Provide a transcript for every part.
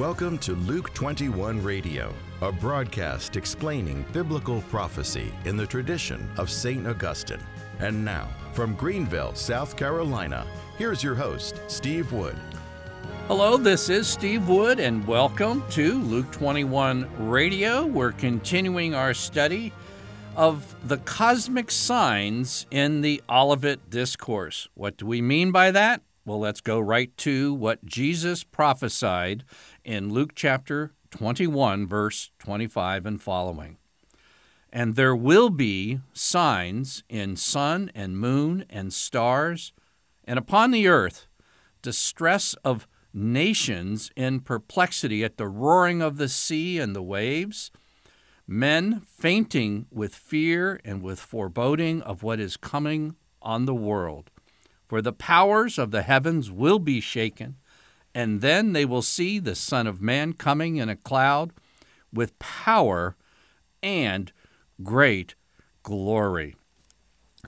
Welcome to Luke 21 Radio, a broadcast explaining biblical prophecy in the tradition of St. Augustine. And now, from Greenville, South Carolina, here's your host, Steve Wood. Hello, this is Steve Wood, and welcome to Luke 21 Radio. We're continuing our study of the cosmic signs in the Olivet Discourse. What do we mean by that? Well, let's go right to what Jesus prophesied in Luke chapter 21, verse 25 and following. And there will be signs in sun and moon and stars, and upon the earth distress of nations in perplexity at the roaring of the sea and the waves, men fainting with fear and with foreboding of what is coming on the world. For the powers of the heavens will be shaken and then they will see the Son of Man coming in a cloud with power and great glory.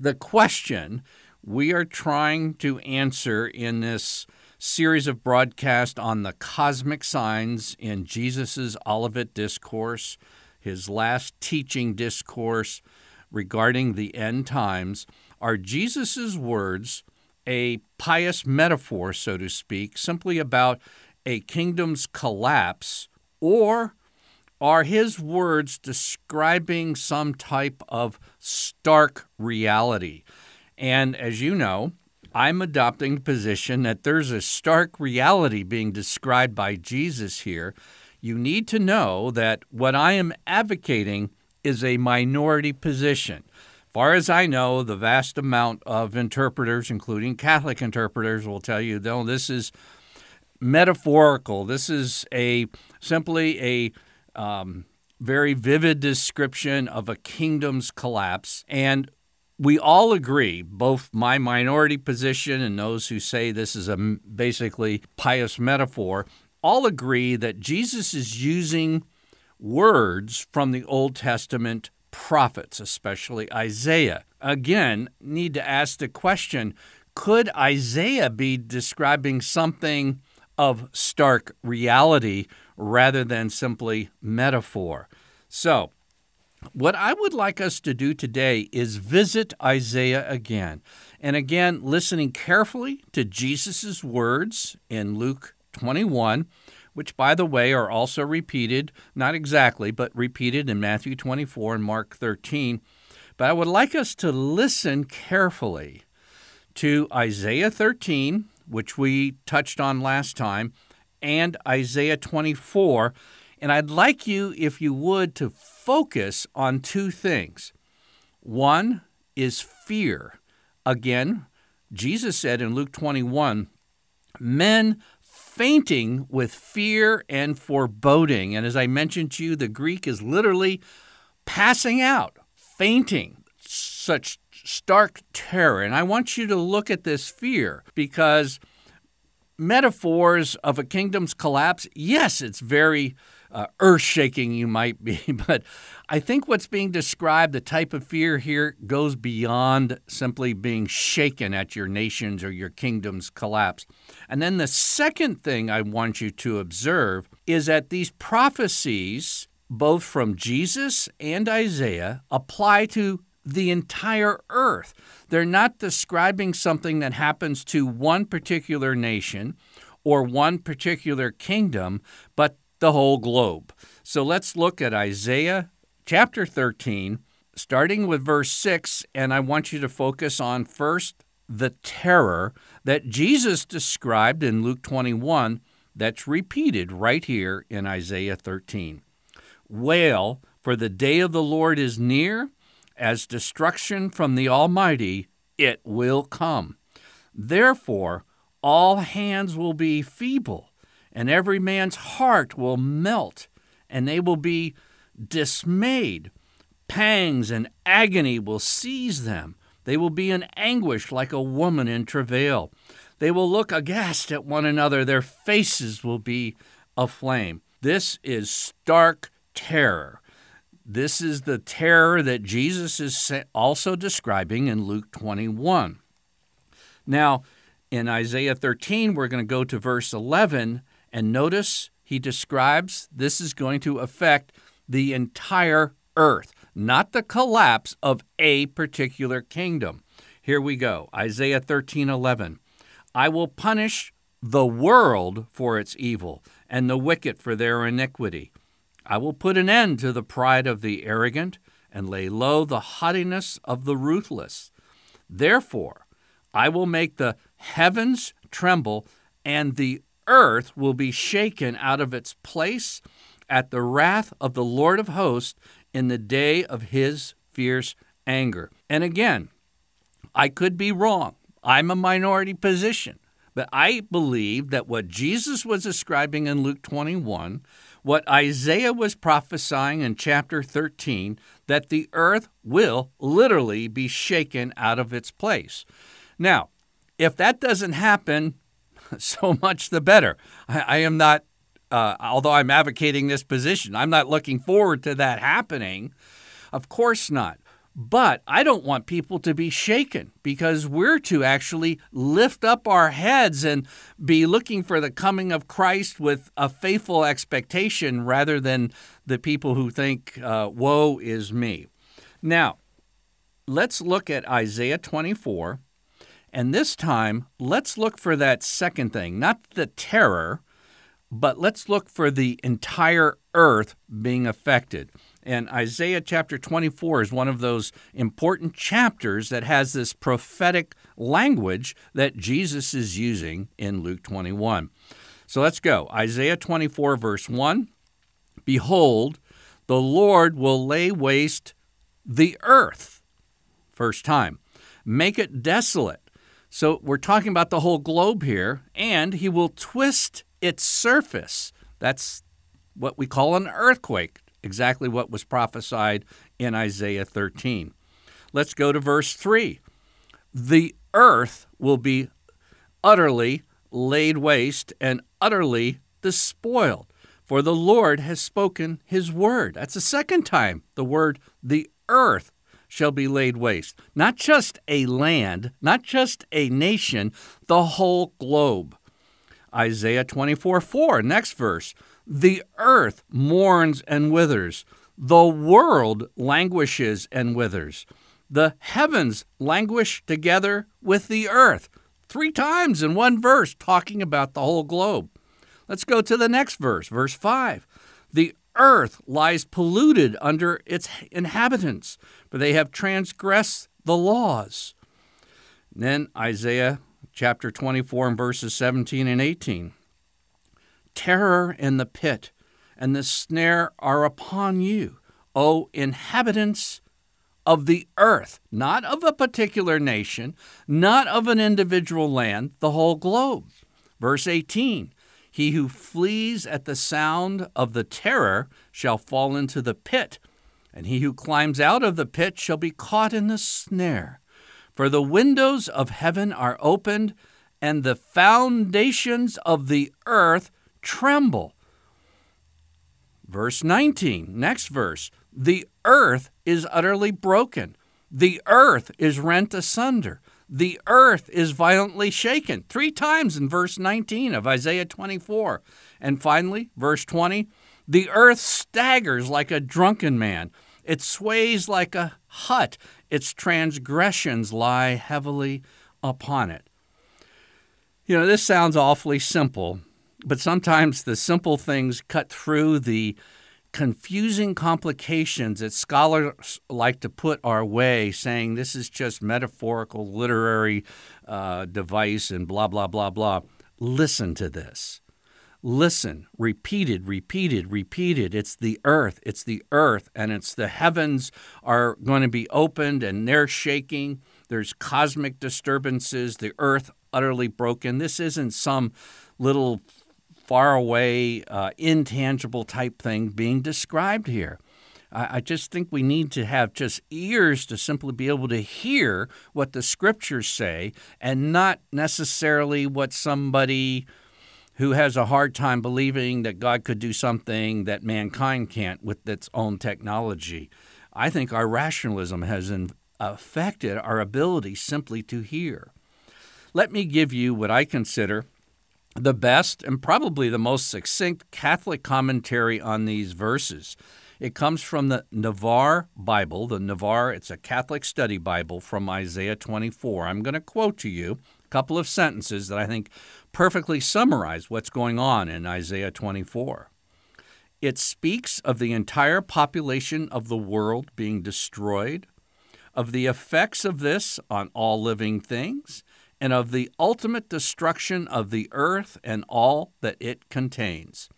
The question we are trying to answer in this series of broadcasts on the cosmic signs in Jesus' Olivet Discourse, his last teaching discourse regarding the end times, are Jesus' words a pious metaphor, so to speak, simply about a kingdom's collapse, or are his words describing some type of stark reality? And as you know, I'm adopting the position that there's a stark reality being described by Jesus here. You need to know that what I am advocating is a minority position far as I know, the vast amount of interpreters, including Catholic interpreters, will tell you, no, this is metaphorical. This is a simply a um, very vivid description of a kingdom's collapse. And we all agree, both my minority position and those who say this is a basically pious metaphor, all agree that Jesus is using words from the Old Testament prophets, especially Isaiah. Again, need to ask the question could Isaiah be describing something of stark reality rather than simply metaphor? So, what I would like us to do today is visit Isaiah again. And again, listening carefully to Jesus' words in Luke 21 which, by the way, are also repeated, not exactly, but repeated in Matthew 24 and Mark 13. But I would like us to listen carefully to Isaiah 13, which we touched on last time, and Isaiah 24. And I'd like you, if you would, to focus on two things. One is fear. Again, Jesus said in Luke 21, Men fainting with fear and foreboding. And as I mentioned to you, the Greek is literally passing out, fainting, such stark terror. And I want you to look at this fear because metaphors of a kingdom's collapse, yes, it's very uh, earth shaking you might be. But I think what's being described, the type of fear here, goes beyond simply being shaken at your nation's or your kingdom's collapse. And then the second thing I want you to observe is that these prophecies, both from Jesus and Isaiah, apply to the entire earth. They're not describing something that happens to one particular nation or one particular kingdom, but the whole globe. So let's look at Isaiah chapter 13, starting with verse 6, and I want you to focus on first the terror that Jesus described in Luke 21 that's repeated right here in Isaiah 13. Wail, for the day of the Lord is near, as destruction from the Almighty, it will come. Therefore, all hands will be feeble and every man's heart will melt, and they will be dismayed. Pangs and agony will seize them. They will be in anguish like a woman in travail. They will look aghast at one another. Their faces will be aflame. This is stark terror. This is the terror that Jesus is also describing in Luke 21. Now, in Isaiah 13, we're going to go to verse 11 and notice he describes this is going to affect the entire earth, not the collapse of a particular kingdom. Here we go Isaiah 13 11. I will punish the world for its evil and the wicked for their iniquity. I will put an end to the pride of the arrogant and lay low the haughtiness of the ruthless. Therefore, I will make the heavens tremble, and the earth will be shaken out of its place at the wrath of the Lord of hosts in the day of his fierce anger. And again, I could be wrong. I'm a minority position. But I believe that what Jesus was describing in Luke 21, what Isaiah was prophesying in chapter 13, that the earth will literally be shaken out of its place. Now, if that doesn't happen, so much the better. I, I am not, uh, although I'm advocating this position, I'm not looking forward to that happening. Of course not. But I don't want people to be shaken because we're to actually lift up our heads and be looking for the coming of Christ with a faithful expectation rather than the people who think, uh, woe is me. Now, let's look at Isaiah 24. And this time, let's look for that second thing, not the terror, but let's look for the entire earth being affected. And Isaiah chapter 24 is one of those important chapters that has this prophetic language that Jesus is using in Luke 21. So let's go. Isaiah 24, verse 1 Behold, the Lord will lay waste the earth. First time. Make it desolate. So we're talking about the whole globe here, and he will twist its surface. That's what we call an earthquake exactly what was prophesied in Isaiah 13. Let's go to verse 3. The earth will be utterly laid waste and utterly despoiled, for the Lord has spoken his word. That's the second time the word the earth shall be laid waste. Not just a land, not just a nation, the whole globe. Isaiah 24 4, next verse. The earth mourns and withers. The world languishes and withers. The heavens languish together with the earth. Three times in one verse, talking about the whole globe. Let's go to the next verse, verse 5. The earth lies polluted under its inhabitants, for they have transgressed the laws. then Isaiah chapter 24 and verses 17 and 18 terror in the pit, and the snare are upon you, O inhabitants of the earth, not of a particular nation, not of an individual land, the whole globe. Verse 18 He who flees at the sound of the terror shall fall into the pit, and he who climbs out of the pit shall be caught in the snare. For the windows of heaven are opened, and the foundations of the earth tremble. Verse 19, next verse. The earth is utterly broken. The earth is rent asunder. The earth is violently shaken. Three times in verse 19 of Isaiah 24. And finally, verse 20 the earth staggers like a drunken man, it sways like a hut, its transgressions lie heavily upon it. You know, this sounds awfully simple, but sometimes the simple things cut through the confusing complications that scholars like to put our way, saying this is just metaphorical literary uh, device and blah, blah, blah, blah. Listen to this. Listen, repeated, repeated, repeated. It's the earth, it's the earth, and it's the heavens are going to be opened and they're shaking. There's cosmic disturbances, the earth utterly broken. This isn't some little far away, uh, intangible type thing being described here. I, I just think we need to have just ears to simply be able to hear what the scriptures say and not necessarily what somebody who has a hard time believing that God could do something that mankind can't with its own technology. I think our rationalism has affected our ability simply to hear. Let me give you what I consider the best and probably the most succinct Catholic commentary on these verses. It comes from the Navarre Bible. The Navarre, it's a Catholic study Bible from Isaiah 24. I'm going to quote to you a couple of sentences that I think perfectly summarize what's going on in Isaiah 24. It speaks of the entire population of the world being destroyed, of the effects of this on all living things, and of the ultimate destruction of the earth and all that it contains.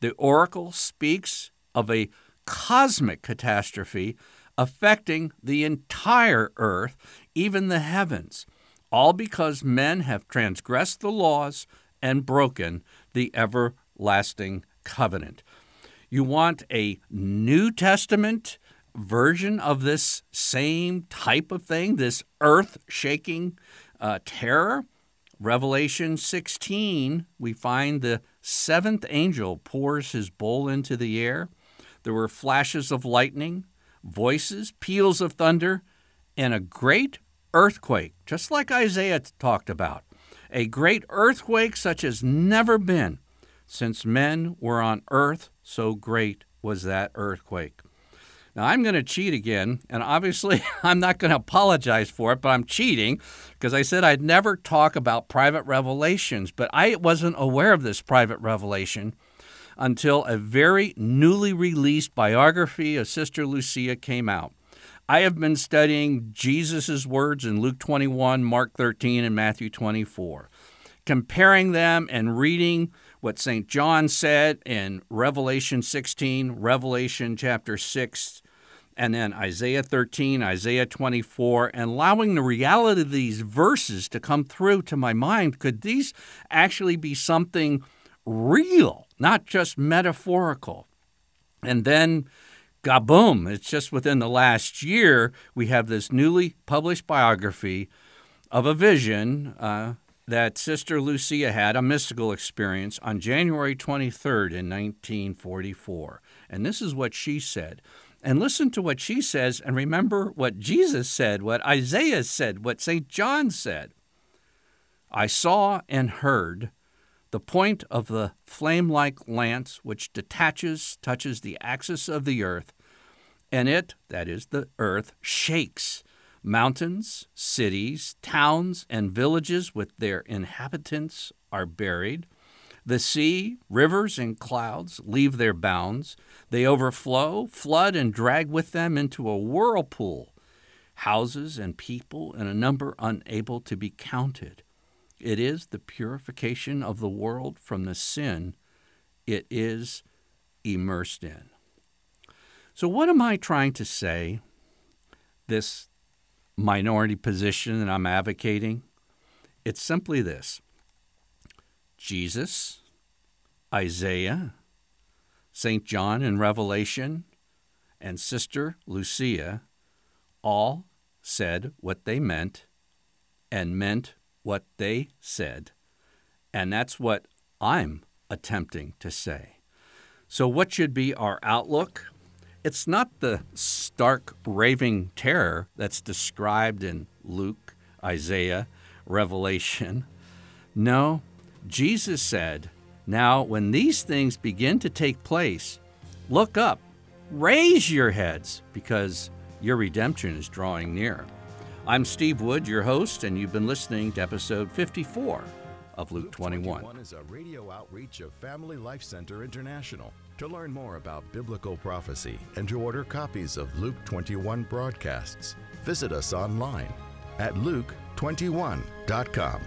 The oracle speaks of a cosmic catastrophe affecting the entire earth, even the heavens, all because men have transgressed the laws and broken the everlasting covenant. You want a New Testament version of this same type of thing, this earth shaking uh, terror? Revelation 16, we find the seventh angel pours his bowl into the air. There were flashes of lightning, voices, peals of thunder, and a great earthquake, just like Isaiah talked about. A great earthquake such as never been since men were on earth, so great was that earthquake. Now, I'm going to cheat again, and obviously I'm not going to apologize for it, but I'm cheating because I said I'd never talk about private revelations, but I wasn't aware of this private revelation until a very newly released biography of Sister Lucia came out. I have been studying Jesus' words in Luke 21, Mark 13, and Matthew 24, comparing them and reading what St. John said in Revelation 16, Revelation chapter 6, and then Isaiah 13, Isaiah 24, and allowing the reality of these verses to come through to my mind. Could these actually be something real, not just metaphorical. And then, gaboom, it's just within the last year, we have this newly published biography of a vision uh, that Sister Lucia had, a mystical experience, on January 23rd in 1944. And this is what she said. And listen to what she says, and remember what Jesus said, what Isaiah said, what St. John said. I saw and heard the point of the flame like lance which detaches, touches the axis of the earth, and it, that is the earth, shakes. Mountains, cities, towns, and villages with their inhabitants are buried. The sea, rivers, and clouds leave their bounds. They overflow, flood, and drag with them into a whirlpool houses and people in a number unable to be counted. It is the purification of the world from the sin it is immersed in. So, what am I trying to say? This minority position that I'm advocating? It's simply this Jesus, Isaiah, St. John in Revelation, and Sister Lucia all said what they meant and meant what they said. And that's what I'm attempting to say. So, what should be our outlook? It's not the stark, raving terror that's described in Luke, Isaiah, Revelation. No, Jesus said, Now, when these things begin to take place, look up, raise your heads, because your redemption is drawing near. I'm Steve Wood, your host, and you've been listening to episode 54 of Luke 21. 21 is a radio outreach of Family Life Center International. To learn more about biblical prophecy and to order copies of Luke 21 broadcasts, visit us online at luke21.com.